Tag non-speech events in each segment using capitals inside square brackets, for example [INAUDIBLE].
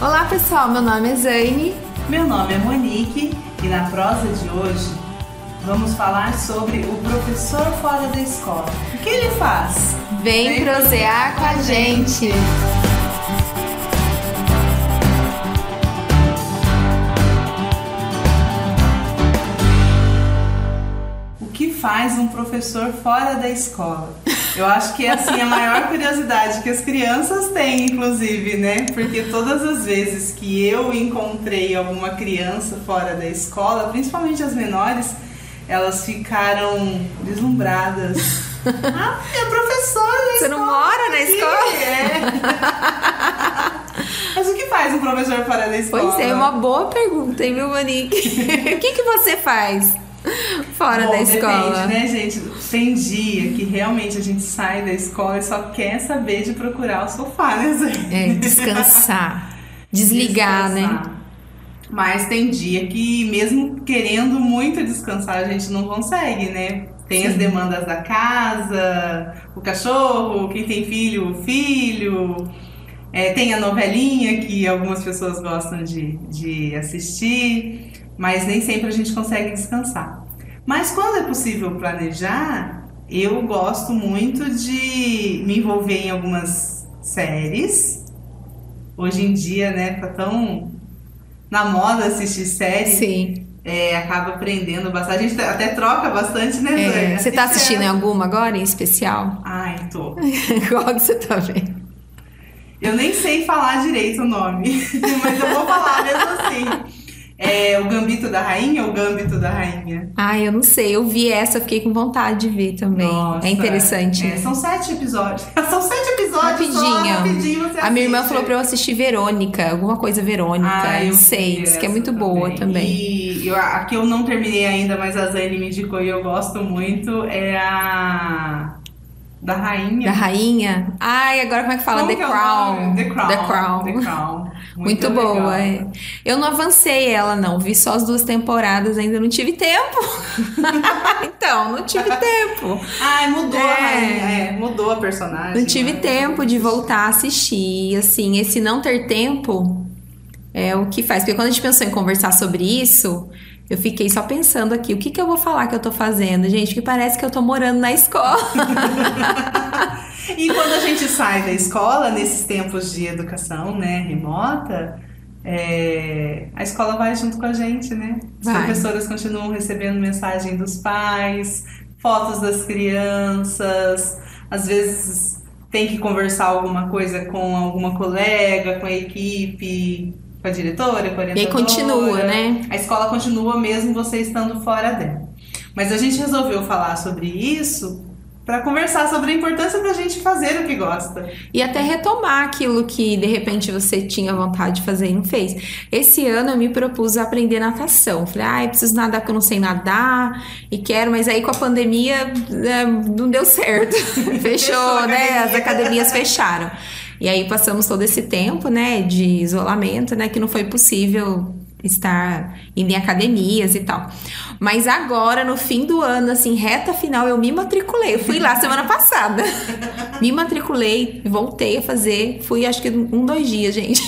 Olá pessoal, meu nome é Zaine. Meu nome é Monique e na prosa de hoje vamos falar sobre o professor fora da escola. O que ele faz? Vem, Vem prosear com a gente. O que faz um professor fora da escola? Eu acho que é assim a maior curiosidade que as crianças têm, inclusive, né? Porque todas as vezes que eu encontrei alguma criança fora da escola, principalmente as menores, elas ficaram deslumbradas. [LAUGHS] ah, é professora Você não mora na escola? É. Mas o que faz um professor fora da escola? Pois é, uma boa pergunta, hein, meu Monique? [LAUGHS] o que, que você faz? [LAUGHS] Fora Bom, da escola. Depende, né, gente? Tem dia que realmente a gente sai da escola e só quer saber de procurar o sofá, né? É, descansar. [LAUGHS] Desligar, né? descansar. né? Mas tem dia que, mesmo querendo muito descansar, a gente não consegue, né? Tem Sim. as demandas da casa, o cachorro, quem tem filho, o filho. É, tem a novelinha que algumas pessoas gostam de, de assistir mas nem sempre a gente consegue descansar. Mas quando é possível planejar, eu gosto muito de me envolver em algumas séries. Hoje em dia, né, tá tão na moda assistir séries. Sim. É, acaba aprendendo bastante. A gente até troca bastante, né, é, Você tá assistindo alguma agora, em especial? Ai, tô. [LAUGHS] Qual que você tá vendo? Eu nem sei falar direito o nome, [LAUGHS] mas eu vou falar mesmo assim. É o Gambito da Rainha ou Gambito da Rainha? Ah, eu não sei. Eu vi essa, fiquei com vontade de ver também. Nossa, é interessante. É, são sete episódios. [LAUGHS] são sete episódios rapidinho. Só, rapidinho A minha irmã falou pra eu assistir Verônica, alguma coisa Verônica. Ah, eu sei, que é muito também. boa também. E eu, a que eu não terminei ainda, mas a Zane me indicou e eu gosto muito, é a da rainha. Da rainha? Ai, agora como é que fala? Como The, que Crown. É The Crown. The Crown. The Crown. Muito, Muito boa, é. Eu não avancei ela, não. Vi só as duas temporadas, ainda não tive tempo. [LAUGHS] então, não tive tempo. Ai, mudou é. É, mudou a personagem. Não tive né? tempo de voltar a assistir. Assim, esse não ter tempo é o que faz. Porque quando a gente pensou em conversar sobre isso, eu fiquei só pensando aqui, o que, que eu vou falar que eu tô fazendo? Gente, que parece que eu tô morando na escola. [LAUGHS] e quando a gente sai da escola, nesses tempos de educação, né, remota, é, a escola vai junto com a gente, né? As vai. professoras continuam recebendo mensagem dos pais, fotos das crianças, às vezes tem que conversar alguma coisa com alguma colega, com a equipe, com a diretora, com a orientadora. E continua, né? A escola continua mesmo você estando fora dela. Mas a gente resolveu falar sobre isso para conversar sobre a importância da gente fazer o que gosta. E até retomar aquilo que de repente você tinha vontade de fazer e não fez. Esse ano eu me propus a aprender natação. Falei, ah, eu preciso nadar porque eu não sei nadar e quero, mas aí com a pandemia é, não deu certo. [LAUGHS] Fechou, Fechou né? As academias fecharam. E aí passamos todo esse tempo, né, de isolamento, né, que não foi possível estar indo em academias e tal. Mas agora, no fim do ano, assim, reta final, eu me matriculei. Eu fui lá semana passada. [LAUGHS] me matriculei, voltei a fazer. Fui, acho que um, dois dias, gente.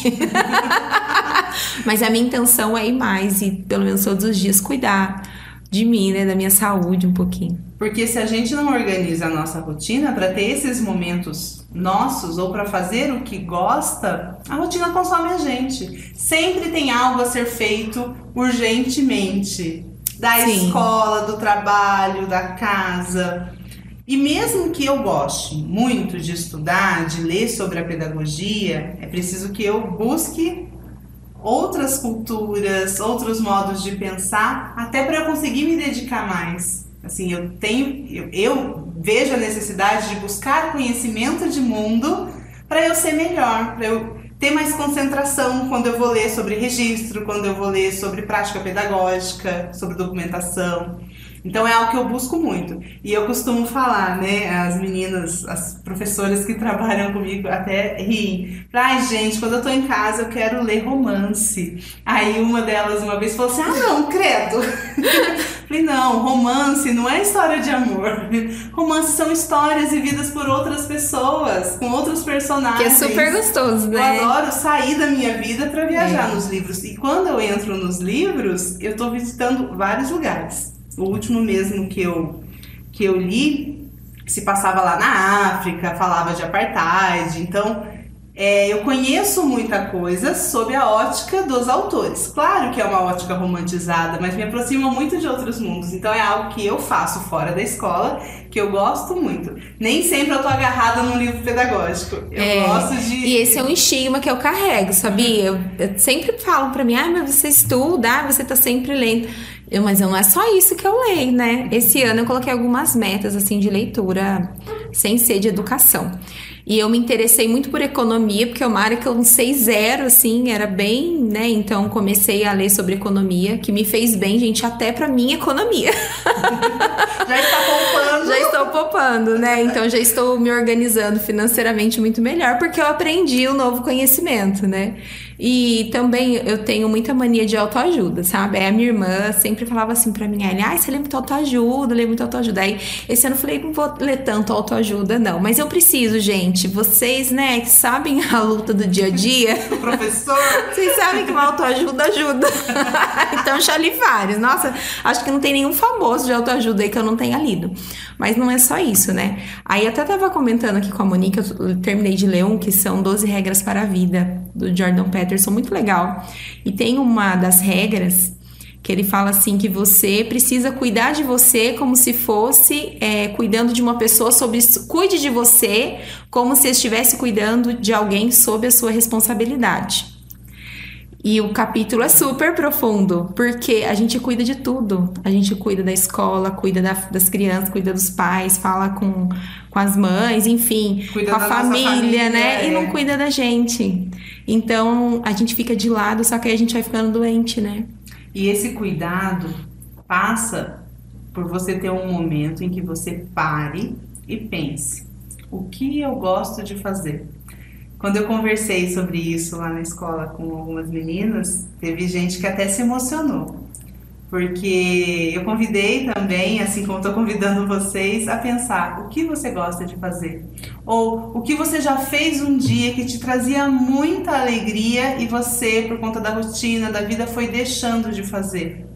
[LAUGHS] Mas a minha intenção é ir mais e, pelo menos todos os dias, cuidar de mim, né, da minha saúde um pouquinho. Porque se a gente não organiza a nossa rotina para ter esses momentos nossos ou para fazer o que gosta, a rotina consome a gente. Sempre tem algo a ser feito urgentemente. Da Sim. escola, do trabalho, da casa. E mesmo que eu goste muito de estudar, de ler sobre a pedagogia, é preciso que eu busque outras culturas, outros modos de pensar, até para eu conseguir me dedicar mais. Assim, eu tenho, eu, eu vejo a necessidade de buscar conhecimento de mundo para eu ser melhor, para eu ter mais concentração quando eu vou ler sobre registro, quando eu vou ler sobre prática pedagógica, sobre documentação. Então é algo que eu busco muito. E eu costumo falar, né? As meninas, as professoras que [LAUGHS] trabalham comigo até riem. Ai, gente, quando eu tô em casa eu quero ler romance. Aí uma delas uma vez falou assim: ah, não, credo. [LAUGHS] Falei, não, romance não é história de amor. [LAUGHS] Romance são histórias vividas por outras pessoas, com outros personagens. Que é super gostoso, né? Eu adoro sair da minha vida para viajar é. nos livros. E quando eu entro nos livros, eu tô visitando vários lugares. O último mesmo que eu, que eu li se passava lá na África, falava de apartheid. Então, é, eu conheço muita coisa sob a ótica dos autores. Claro que é uma ótica romantizada, mas me aproxima muito de outros mundos. Então é algo que eu faço fora da escola, que eu gosto muito. Nem sempre eu tô agarrada num livro pedagógico. Eu é, gosto de. E esse é um estigma que eu carrego, sabia? Eu, eu sempre falo para mim, ah, mas você estuda, ah, você tá sempre lendo. Eu, mas não é só isso que eu leio, né? Esse ano eu coloquei algumas metas assim de leitura sem ser de educação. E eu me interessei muito por economia, porque é uma área que eu não sei zero, assim, era bem, né? Então comecei a ler sobre economia, que me fez bem, gente, até pra minha economia. [LAUGHS] Já está poupando. Já estou poupando, né? Então já estou me organizando financeiramente muito melhor, porque eu aprendi o um novo conhecimento, né? E também eu tenho muita mania de autoajuda, sabe? Aí a minha irmã sempre falava assim pra mim, ah, você lê muito autoajuda, lê muito autoajuda. Aí esse ano eu falei, não vou ler tanto autoajuda, não. Mas eu preciso, gente. Vocês, né, que sabem a luta do dia a dia. [LAUGHS] professor. Vocês sabem que uma autoajuda ajuda. [LAUGHS] então já li vários. Nossa, acho que não tem nenhum famoso de autoajuda aí que eu não tenha lido. Mas não é só isso, né? Aí eu até tava comentando aqui com a Monique, eu terminei de ler um que são 12 regras para a vida, do Jordan Peterson, muito legal. E tem uma das regras que ele fala assim que você precisa cuidar de você como se fosse é, cuidando de uma pessoa sobre cuide de você como se estivesse cuidando de alguém sob a sua responsabilidade. E o capítulo é super profundo, porque a gente cuida de tudo. A gente cuida da escola, cuida da, das crianças, cuida dos pais, fala com, com as mães, enfim, cuida com a família, família, né? É. E não cuida da gente. Então a gente fica de lado, só que aí a gente vai ficando doente, né? E esse cuidado passa por você ter um momento em que você pare e pense: o que eu gosto de fazer? Quando eu conversei sobre isso lá na escola com algumas meninas, teve gente que até se emocionou. Porque eu convidei também, assim como estou convidando vocês, a pensar o que você gosta de fazer. Ou o que você já fez um dia que te trazia muita alegria e você, por conta da rotina, da vida, foi deixando de fazer.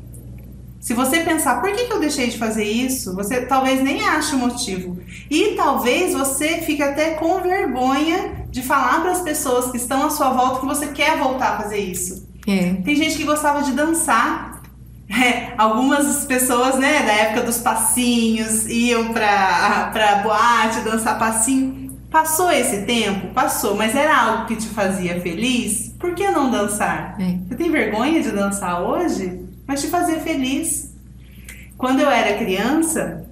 Se você pensar, por que, que eu deixei de fazer isso? Você talvez nem ache o motivo. E talvez você fique até com vergonha de falar para as pessoas que estão à sua volta que você quer voltar a fazer isso. É. Tem gente que gostava de dançar. É, algumas pessoas, né, da época dos passinhos, iam pra, pra boate dançar passinho. Passou esse tempo? Passou, mas era algo que te fazia feliz? Por que não dançar? É. Você tem vergonha de dançar hoje? Mas te fazia feliz. Quando eu era criança,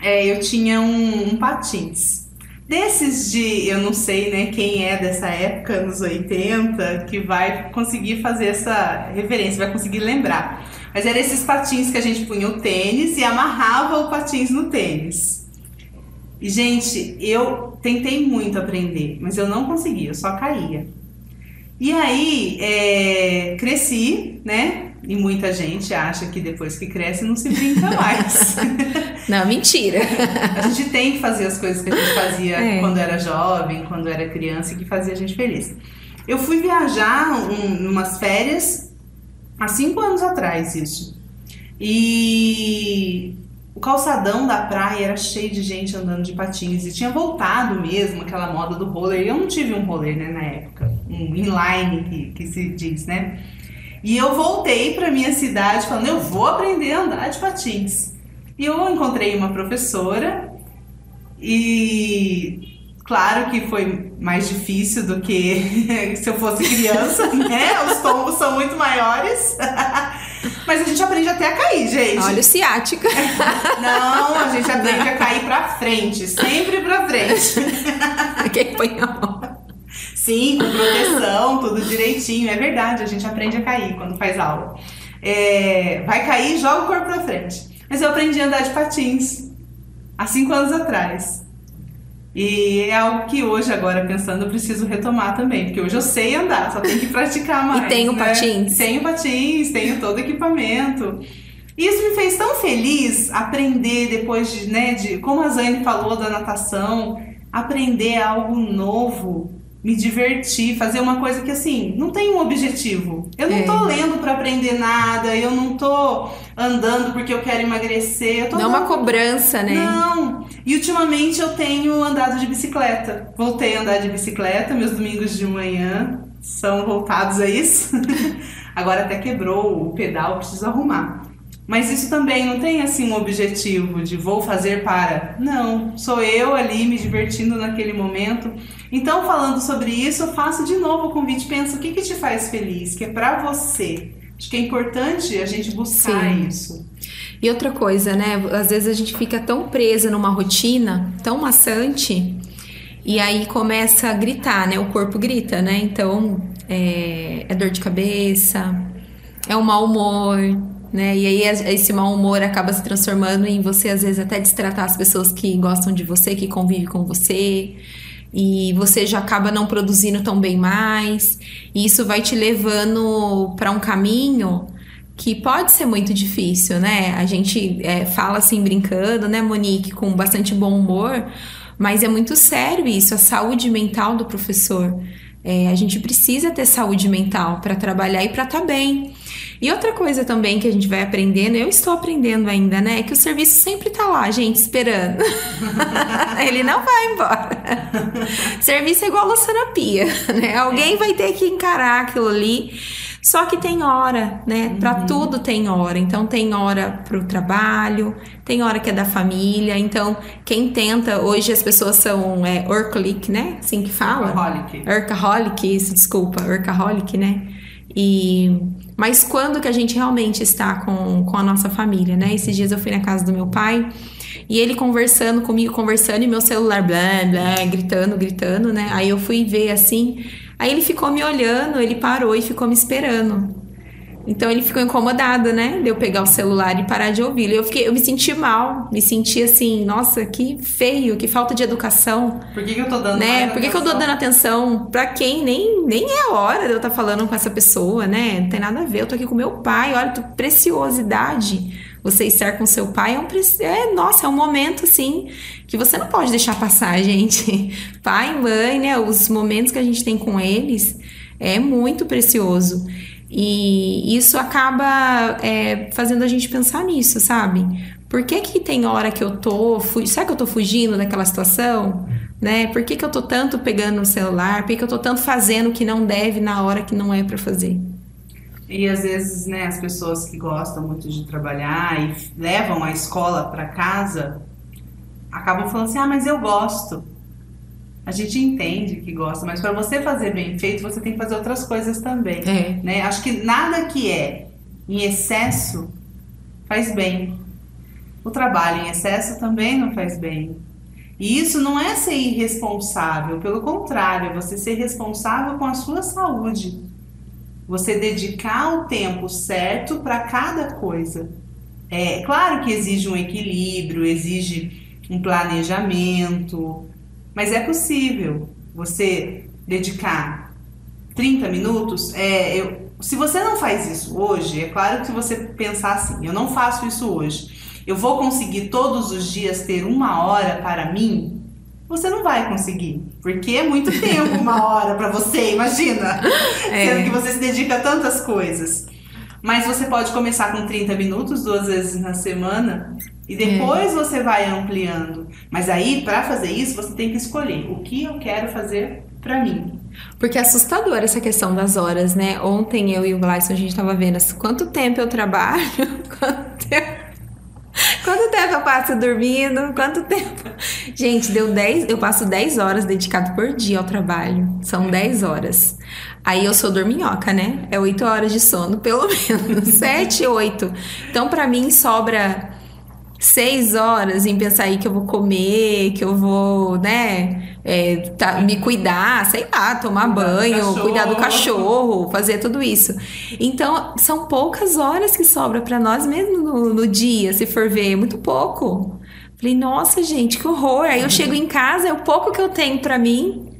é, eu tinha um, um patins. Desses de, eu não sei, né, quem é dessa época, anos 80, que vai conseguir fazer essa referência, vai conseguir lembrar. Mas eram esses patins que a gente punha o tênis e amarrava o patins no tênis. E, gente, eu tentei muito aprender, mas eu não conseguia, eu só caía. E aí, é, cresci, né? E muita gente acha que depois que cresce não se brinca mais. [LAUGHS] não, mentira. A gente tem que fazer as coisas que a gente fazia é. quando era jovem, quando era criança e que fazia a gente feliz. Eu fui viajar um, umas férias há cinco anos atrás, isso. E o calçadão da praia era cheio de gente andando de patins e tinha voltado mesmo aquela moda do roller. Eu não tive um roller né, na época, um inline que, que se diz, né? E eu voltei para minha cidade falando, eu vou aprender a andar de patins. E eu encontrei uma professora e claro que foi mais difícil do que [LAUGHS] se eu fosse criança, [LAUGHS] né? Os tombos são muito maiores. [LAUGHS] Mas a gente aprende até a cair, gente. Olha o ciática. Não, a gente aprende a cair pra frente, sempre pra frente. Quem põe a mão. Sim, com proteção, tudo direitinho. É verdade, a gente aprende a cair quando faz aula. É, vai cair, joga o corpo pra frente. Mas eu aprendi a andar de patins há cinco anos atrás. E é algo que hoje, agora pensando, eu preciso retomar também, porque hoje eu sei andar, só tenho que praticar [LAUGHS] mais. e tenho né? patins? Tenho patins, tenho todo o equipamento. Isso me fez tão feliz aprender depois de, né, de como a Zane falou da natação, aprender algo novo, me divertir, fazer uma coisa que assim, não tem um objetivo. Eu não é. tô lendo para aprender nada, eu não tô andando porque eu quero emagrecer. Eu não é uma cobrança, né? Não. E ultimamente eu tenho andado de bicicleta. Voltei a andar de bicicleta, meus domingos de manhã são voltados a isso. [LAUGHS] Agora até quebrou o pedal, preciso arrumar. Mas isso também não tem assim um objetivo de vou fazer para. Não, sou eu ali me divertindo naquele momento. Então, falando sobre isso, eu faço de novo o convite. Pensa o que, que te faz feliz, que é para você. Acho que é importante a gente buscar Sim. isso. E outra coisa, né? Às vezes a gente fica tão presa numa rotina, tão maçante, e aí começa a gritar, né? O corpo grita, né? Então, é, é dor de cabeça, é um mau humor, né? E aí esse mau humor acaba se transformando em você às vezes até destratar as pessoas que gostam de você, que convivem com você. E você já acaba não produzindo tão bem mais. E isso vai te levando para um caminho que pode ser muito difícil, né? A gente é, fala assim brincando, né, Monique, com bastante bom humor, mas é muito sério isso, a saúde mental do professor. É, a gente precisa ter saúde mental para trabalhar e para estar tá bem. E outra coisa também que a gente vai aprendendo, eu estou aprendendo ainda, né? É que o serviço sempre tá lá, gente, esperando. [LAUGHS] Ele não vai embora. [LAUGHS] serviço é igual louça na pia, né? Alguém vai ter que encarar aquilo ali. Só que tem hora, né? Uhum. Para tudo tem hora. Então tem hora para o trabalho, tem hora que é da família. Então quem tenta, hoje as pessoas são é, workaholic, né? Assim que fala. Workaholic. Workaholic, isso, desculpa, workaholic, né? E mas quando que a gente realmente está com, com a nossa família, né? Esses dias eu fui na casa do meu pai e ele conversando comigo, conversando, e meu celular blá, blá, gritando, gritando, né? Aí eu fui ver assim. Aí ele ficou me olhando, ele parou e ficou me esperando. Então ele ficou incomodado, né? De eu pegar o celular e parar de ouvi-lo. Eu, fiquei, eu me senti mal, me senti assim, nossa, que feio, que falta de educação. Por que, que eu tô dando né? Por que, que eu tô dando atenção pra quem nem, nem é hora de eu estar tá falando com essa pessoa, né? Não tem nada a ver. Eu tô aqui com meu pai, olha, preciosidade. Você estar com seu pai é um é, nossa, é um momento assim que você não pode deixar passar, [LAUGHS] gente. Pai, mãe, né? Os momentos que a gente tem com eles é muito precioso. E isso acaba é, fazendo a gente pensar nisso, sabe? Por que, que tem hora que eu tô. Será que eu tô fugindo daquela situação? Né? Por que, que eu tô tanto pegando no celular? Por que, que eu tô tanto fazendo o que não deve na hora que não é para fazer? E às vezes, né, as pessoas que gostam muito de trabalhar e levam a escola para casa acabam falando assim: ah, mas eu gosto. A gente entende que gosta, mas para você fazer bem feito, você tem que fazer outras coisas também. É. Né? Acho que nada que é em excesso faz bem. O trabalho em excesso também não faz bem. E isso não é ser irresponsável, pelo contrário, é você ser responsável com a sua saúde. Você dedicar o tempo certo para cada coisa. É claro que exige um equilíbrio, exige um planejamento, mas é possível você dedicar 30 minutos. É, eu, se você não faz isso hoje, é claro que se você pensar assim, eu não faço isso hoje, eu vou conseguir todos os dias ter uma hora para mim, você não vai conseguir, porque é muito [LAUGHS] tempo uma hora para você, imagina, [LAUGHS] é. sendo que você se dedica a tantas coisas. Mas você pode começar com 30 minutos, duas vezes na semana, e depois é. você vai ampliando. Mas aí, para fazer isso, você tem que escolher o que eu quero fazer para mim. Porque é assustador essa questão das horas, né? Ontem eu e o Gleison, a gente tava vendo assim, quanto tempo eu trabalho, [LAUGHS] quanto tempo... Quanto tempo eu passo dormindo? Quanto tempo? Gente, deu 10, eu passo 10 horas dedicado por dia ao trabalho. São 10 horas. Aí eu sou dorminhoca, né? É 8 horas de sono, pelo [LAUGHS] menos. 7, 8. Então, para mim, sobra seis horas em pensar aí que eu vou comer, que eu vou, né, é, tá, me cuidar, sei lá, tomar cuidar banho, do cuidar do cachorro, fazer tudo isso. Então, são poucas horas que sobra para nós mesmo no, no, dia, se for ver, é muito pouco. Falei, nossa, gente, que horror. Aí eu chego em casa, é o pouco que eu tenho para mim,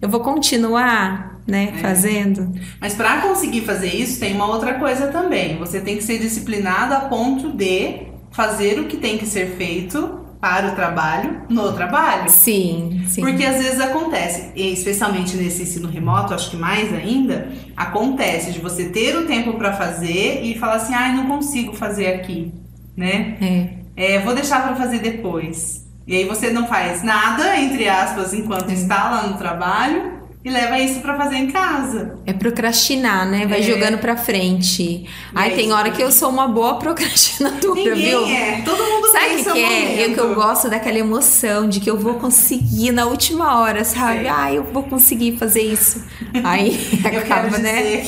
eu vou continuar né? É. Fazendo. Mas para conseguir fazer isso, tem uma outra coisa também. Você tem que ser disciplinado a ponto de fazer o que tem que ser feito para o trabalho no trabalho. Sim, sim. Porque às vezes acontece, e especialmente nesse ensino remoto, acho que mais ainda, acontece de você ter o tempo para fazer e falar assim, ai, não consigo fazer aqui, né? É. É, vou deixar para fazer depois. E aí você não faz nada, entre aspas, enquanto está lá no trabalho e leva isso para fazer em casa. É procrastinar, né? Vai É. jogando pra frente. Ai, é tem hora que eu sou uma boa procrastinadora, Ninguém viu? é, todo mundo Sabe tem que, seu que é? Eu que eu gosto daquela emoção de que eu vou conseguir na última hora, sabe? Sei. Ai, eu vou conseguir fazer isso. Aí [LAUGHS] Eu acaba, quero né?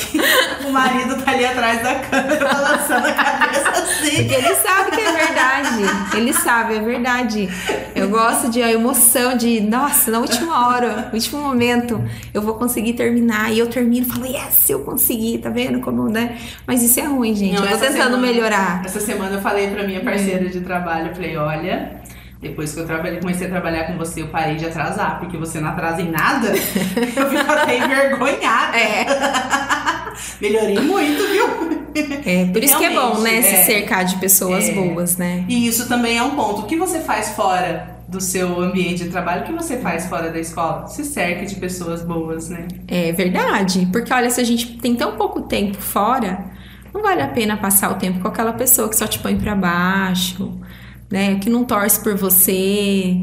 o marido tá ali atrás da câmera [LAUGHS] balançando a cabeça assim. Porque ele sabe que é verdade. Ele sabe, é verdade. Eu gosto de a emoção de, nossa, na última hora, último momento, eu vou conseguir terminar. E eu termino e falo, yes, eu consegui, tá vendo como, né? Mas isso é ruim, gente. Não, eu tô tentando semana- melhorar. Essa semana eu falei pra minha parceira de trabalho, falei, olha, depois que eu trabalhei, comecei a trabalhar com você, eu parei de atrasar, porque você não atrasa em nada, [LAUGHS] eu fico até envergonhada. É, [LAUGHS] Melhorei muito, viu? é, por isso que é bom, né? Realmente, Se é. cercar de pessoas É. boas, né? E isso também é um ponto. O que você faz fora do seu ambiente de trabalho? O que você faz fora da escola? Se cerque de pessoas boas, né? É verdade. Porque olha, se a gente tem tão pouco tempo fora, não vale a pena passar o tempo com aquela pessoa que só te põe pra baixo, né? Que não torce por você,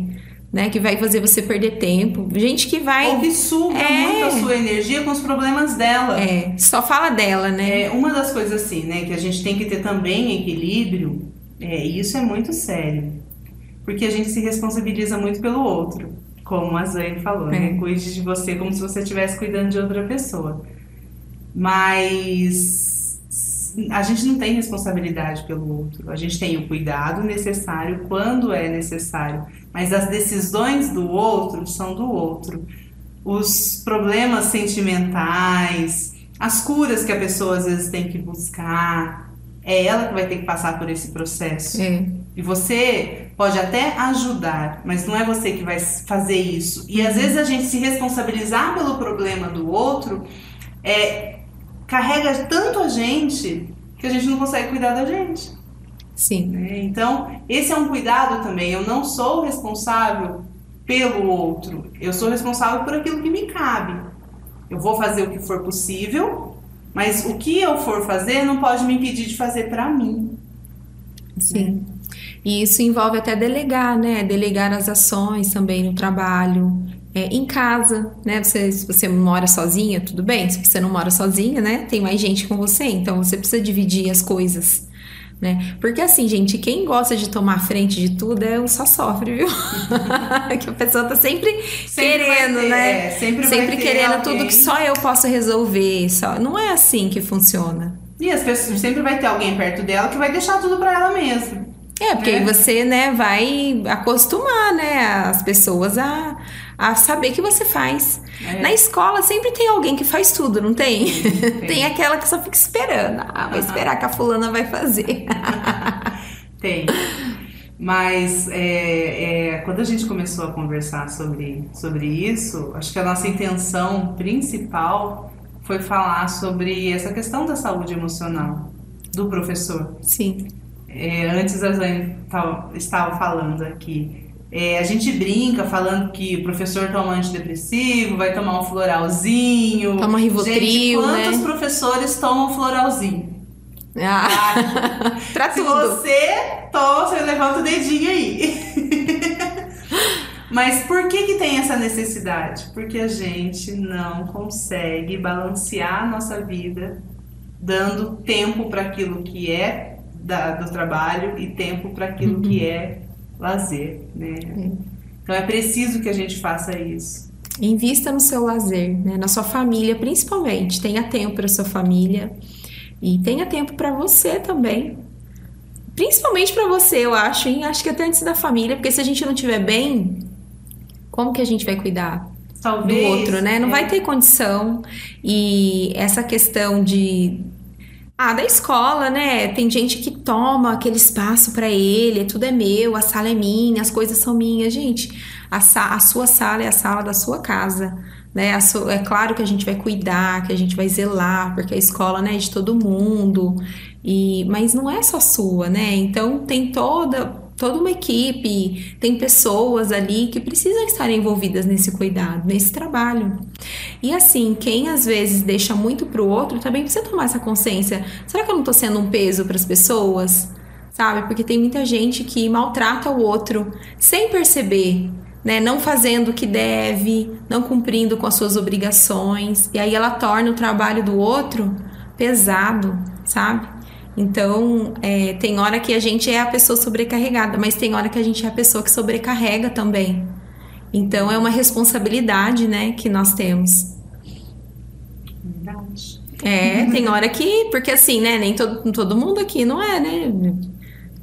né? Que vai fazer você perder tempo. Gente que vai. Ou que suga É. muito a sua energia com os problemas dela. É, só fala dela, né? É, uma das coisas assim, né, que a gente tem que ter também equilíbrio, é, e isso é muito sério, porque a gente se responsabiliza muito pelo outro, como a Zane falou, né? É. Cuide de você como se você estivesse cuidando de outra pessoa. Mas a gente não tem responsabilidade pelo outro, a gente tem o cuidado necessário quando é necessário, mas as decisões do outro são do outro. Os problemas sentimentais, as curas que a pessoa às vezes tem que buscar, é ela que vai ter que passar por esse processo. É. E você pode até ajudar, mas não é você que vai fazer isso. E às vezes a gente se responsabilizar pelo problema do outro é, carrega tanto a gente que a gente não consegue cuidar da gente. Sim. né? Então, esse é um cuidado também. Eu não sou responsável pelo outro, eu sou responsável por aquilo que me cabe. Eu vou fazer o que for possível, mas o que eu for fazer não pode me impedir de fazer para mim. Sim. E isso envolve até delegar, né? Delegar as ações também no trabalho, é, em casa, né? Você, se você mora sozinha, tudo bem. Se você não mora sozinha, né? Tem mais gente com você, então você precisa dividir as coisas. Né? Porque assim, gente, quem gosta de tomar frente de tudo é o só sofre, viu? [LAUGHS] que a pessoa tá sempre, Sempre querendo, ter, né? é, sempre, sempre querendo alguém. tudo que só eu posso resolver. Só... Não é assim que funciona. E as pessoas sempre vai ter alguém perto dela que vai deixar tudo para ela mesma. É, porque né? aí você, né, vai acostumar, né, as pessoas a, a saber que você faz. É. Na escola sempre tem alguém que faz tudo, não tem? Tem. [LAUGHS] Tem, aquela que só fica esperando. Ah, vou esperar que a fulana vai fazer. [LAUGHS] Tem. Mas é, é, quando a gente começou a conversar sobre, sobre isso, acho que a nossa intenção principal foi falar sobre essa questão da saúde emocional do professor. Sim, É, antes a Zane tava- estava falando aqui. É, a gente brinca falando que o professor toma antidepressivo, vai tomar um floralzinho. Toma Rivotril, gente, quantos né? professores tomam floralzinho? ah, [LAUGHS] pra Se tudo. você toma, você levanta o dedinho aí. [LAUGHS] Mas por que que tem essa necessidade? Porque a gente não consegue balancear a nossa vida dando tempo para aquilo que é da- do trabalho e tempo para aquilo que é lazer, né? Então é preciso que a gente faça isso. Invista no seu lazer, né? Na sua família, principalmente. Tenha tempo para sua família e tenha tempo para você também. Principalmente para você, eu acho, hein? Acho que até antes da família, porque se a gente não estiver bem, como que a gente vai cuidar? do Talvez outro, né? Não é, vai ter condição. E essa questão de ah, da escola, né? Tem gente que toma aquele espaço pra ele, tudo é meu, a sala é minha, as coisas são minhas, gente. A, a sua sala é a sala da sua casa, né? É claro que a gente vai cuidar, que a gente vai zelar, porque a escola né, é de todo mundo, e mas não é só sua, né? Então tem toda toda uma equipe, tem pessoas ali que precisam estar envolvidas nesse cuidado, nesse trabalho. E assim, quem às vezes deixa muito pro outro, também precisa tomar essa consciência. Será que eu não tô sendo um peso para as pessoas? Sabe? Porque tem muita gente que maltrata o outro sem perceber né, não fazendo o que deve, não cumprindo com as suas obrigações, e aí ela torna o trabalho do outro pesado, sabe? Então, é, tem hora que a gente é a pessoa sobrecarregada, mas tem hora que a gente é a pessoa que sobrecarrega também. Então, é uma responsabilidade, né, que nós temos. Verdade. É, tem hora que, porque assim, né, nem todo, todo mundo aqui não é, né?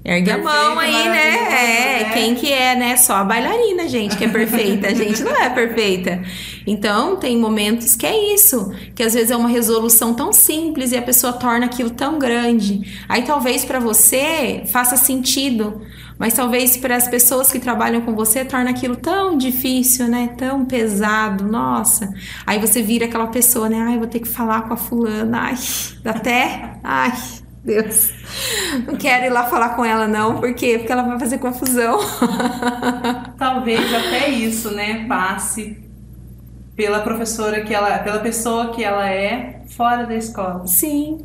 Ergue a mão aí, né? É, né? quem que é, né? Só a bailarina, gente, que é perfeita. A gente não é perfeita. Então, tem momentos que é isso, que às vezes é uma resolução tão simples e a pessoa torna aquilo tão grande. Aí talvez para você faça sentido, mas talvez para as pessoas que trabalham com você torna aquilo tão difícil, né? Tão pesado. Nossa. Aí você vira aquela pessoa, né? Ai, vou ter que falar com a fulana. Ai, até. Ai. Deus. Não quero ir lá falar com ela, não. Por quê? Porque ela vai fazer confusão. [LAUGHS] Talvez até isso, né? Passe pela professora que ela, pela pessoa que ela é fora da escola. Sim.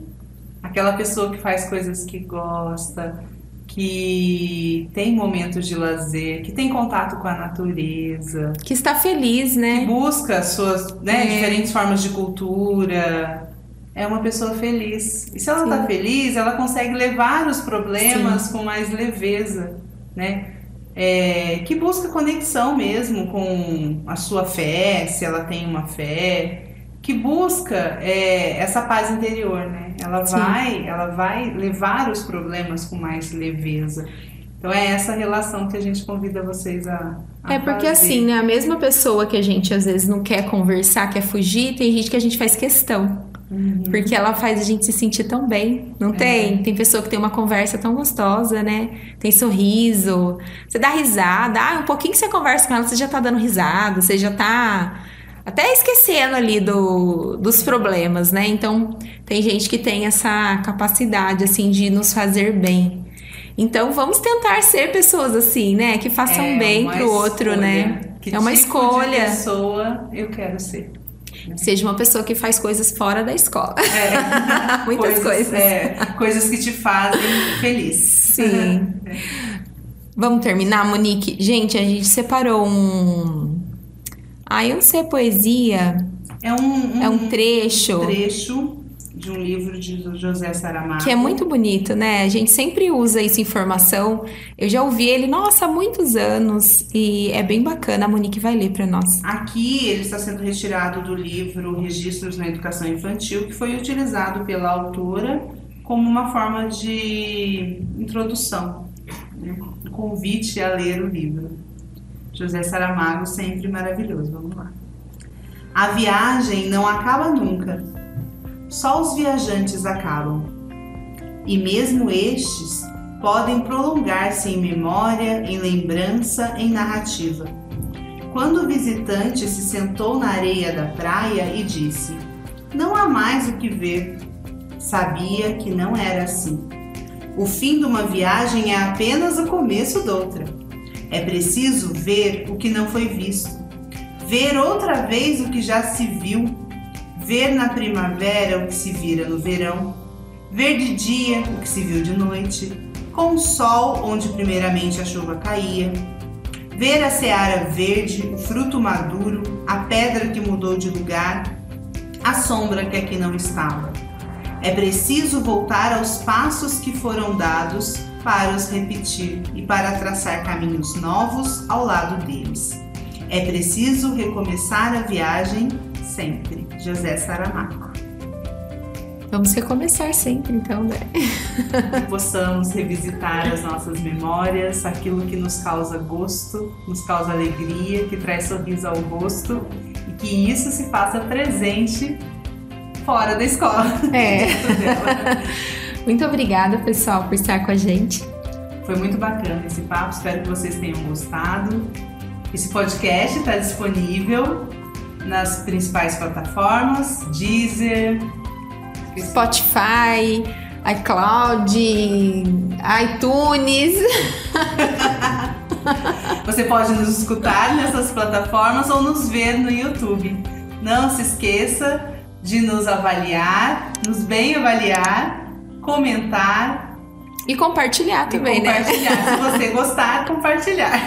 Aquela pessoa que faz coisas que gosta, que tem momentos de lazer, que tem contato com a natureza, que está feliz, né? Que busca suas né, é. diferentes formas de cultura, é uma pessoa feliz. E se ela está feliz, ela consegue levar os problemas Sim. com mais leveza, né? É, que busca conexão mesmo com a sua fé, se ela tem uma fé, que busca é, essa paz interior, né? Ela Sim. vai, ela vai levar os problemas com mais leveza. Então é essa relação que a gente convida vocês a, a é porque fazer. assim, né? A mesma pessoa que a gente às vezes não quer conversar, quer fugir, tem gente que a gente faz questão. Uhum. Porque ela faz a gente se sentir tão bem, não é. tem? Tem pessoa que tem uma conversa tão gostosa, né? Tem sorriso, você dá risada, ah, um pouquinho que você conversa com ela, você já tá dando risada, você já tá até esquecendo ali do, dos problemas, né? Então, tem gente que tem essa capacidade, assim, de nos fazer bem. Então, vamos tentar ser pessoas assim, né? Que façam é bem pro outro, né? Que é uma tipo escolha. De pessoa eu quero ser. Seja uma pessoa que faz coisas fora da escola. É. [LAUGHS] Muitas coisas. coisas. É, coisas que te fazem feliz. Sim. [LAUGHS] Vamos terminar, Monique? Gente, a gente separou um. Ah, eu não sei, poesia. É um, um, é um trecho. Um trecho de um livro de José Saramago. Que é muito bonito, né? A gente sempre usa isso em formação. Eu já ouvi ele, nossa, há muitos anos. E é bem bacana. A Monique vai ler para nós. Aqui ele está sendo retirado do livro Registros na Educação Infantil, que foi utilizado pela autora como uma forma de introdução, né? um convite a ler o livro. José Saramago, sempre maravilhoso. Vamos lá. A viagem não acaba nunca só os viajantes acabam. E mesmo estes podem prolongar-se em memória, em lembrança, em narrativa. Quando o visitante se sentou na areia da praia e disse: Não há mais o que ver, sabia que não era assim. O fim de uma viagem é apenas o começo de outra. É preciso ver o que não foi visto, ver outra vez o que já se viu ver na primavera o que se vira no verão, ver de dia o que se viu de noite, com o sol onde primeiramente a chuva caía, ver a seara verde, o fruto maduro, a pedra que mudou de lugar, a sombra que aqui não estava. É preciso voltar aos passos que foram dados para os repetir e para traçar caminhos novos ao lado deles. É preciso recomeçar a viagem sempre. José Saramago. Vamos recomeçar sempre, então, né? que possamos revisitar as nossas memórias, aquilo que nos causa gosto, nos causa alegria, que traz sorriso ao rosto e que isso se faça presente fora da escola. É. [LAUGHS] muito obrigada, pessoal, por estar com a gente. Foi muito bacana esse papo, espero que vocês tenham gostado. Esse podcast está disponível nas principais plataformas, Deezer, Spotify, iCloud, iTunes. [LAUGHS] Você pode nos escutar nessas plataformas ou nos ver no YouTube. Não se esqueça de nos avaliar, nos bem avaliar, comentar e compartilhar e também, né? compartilhar. Se você gostar, [LAUGHS] compartilhar.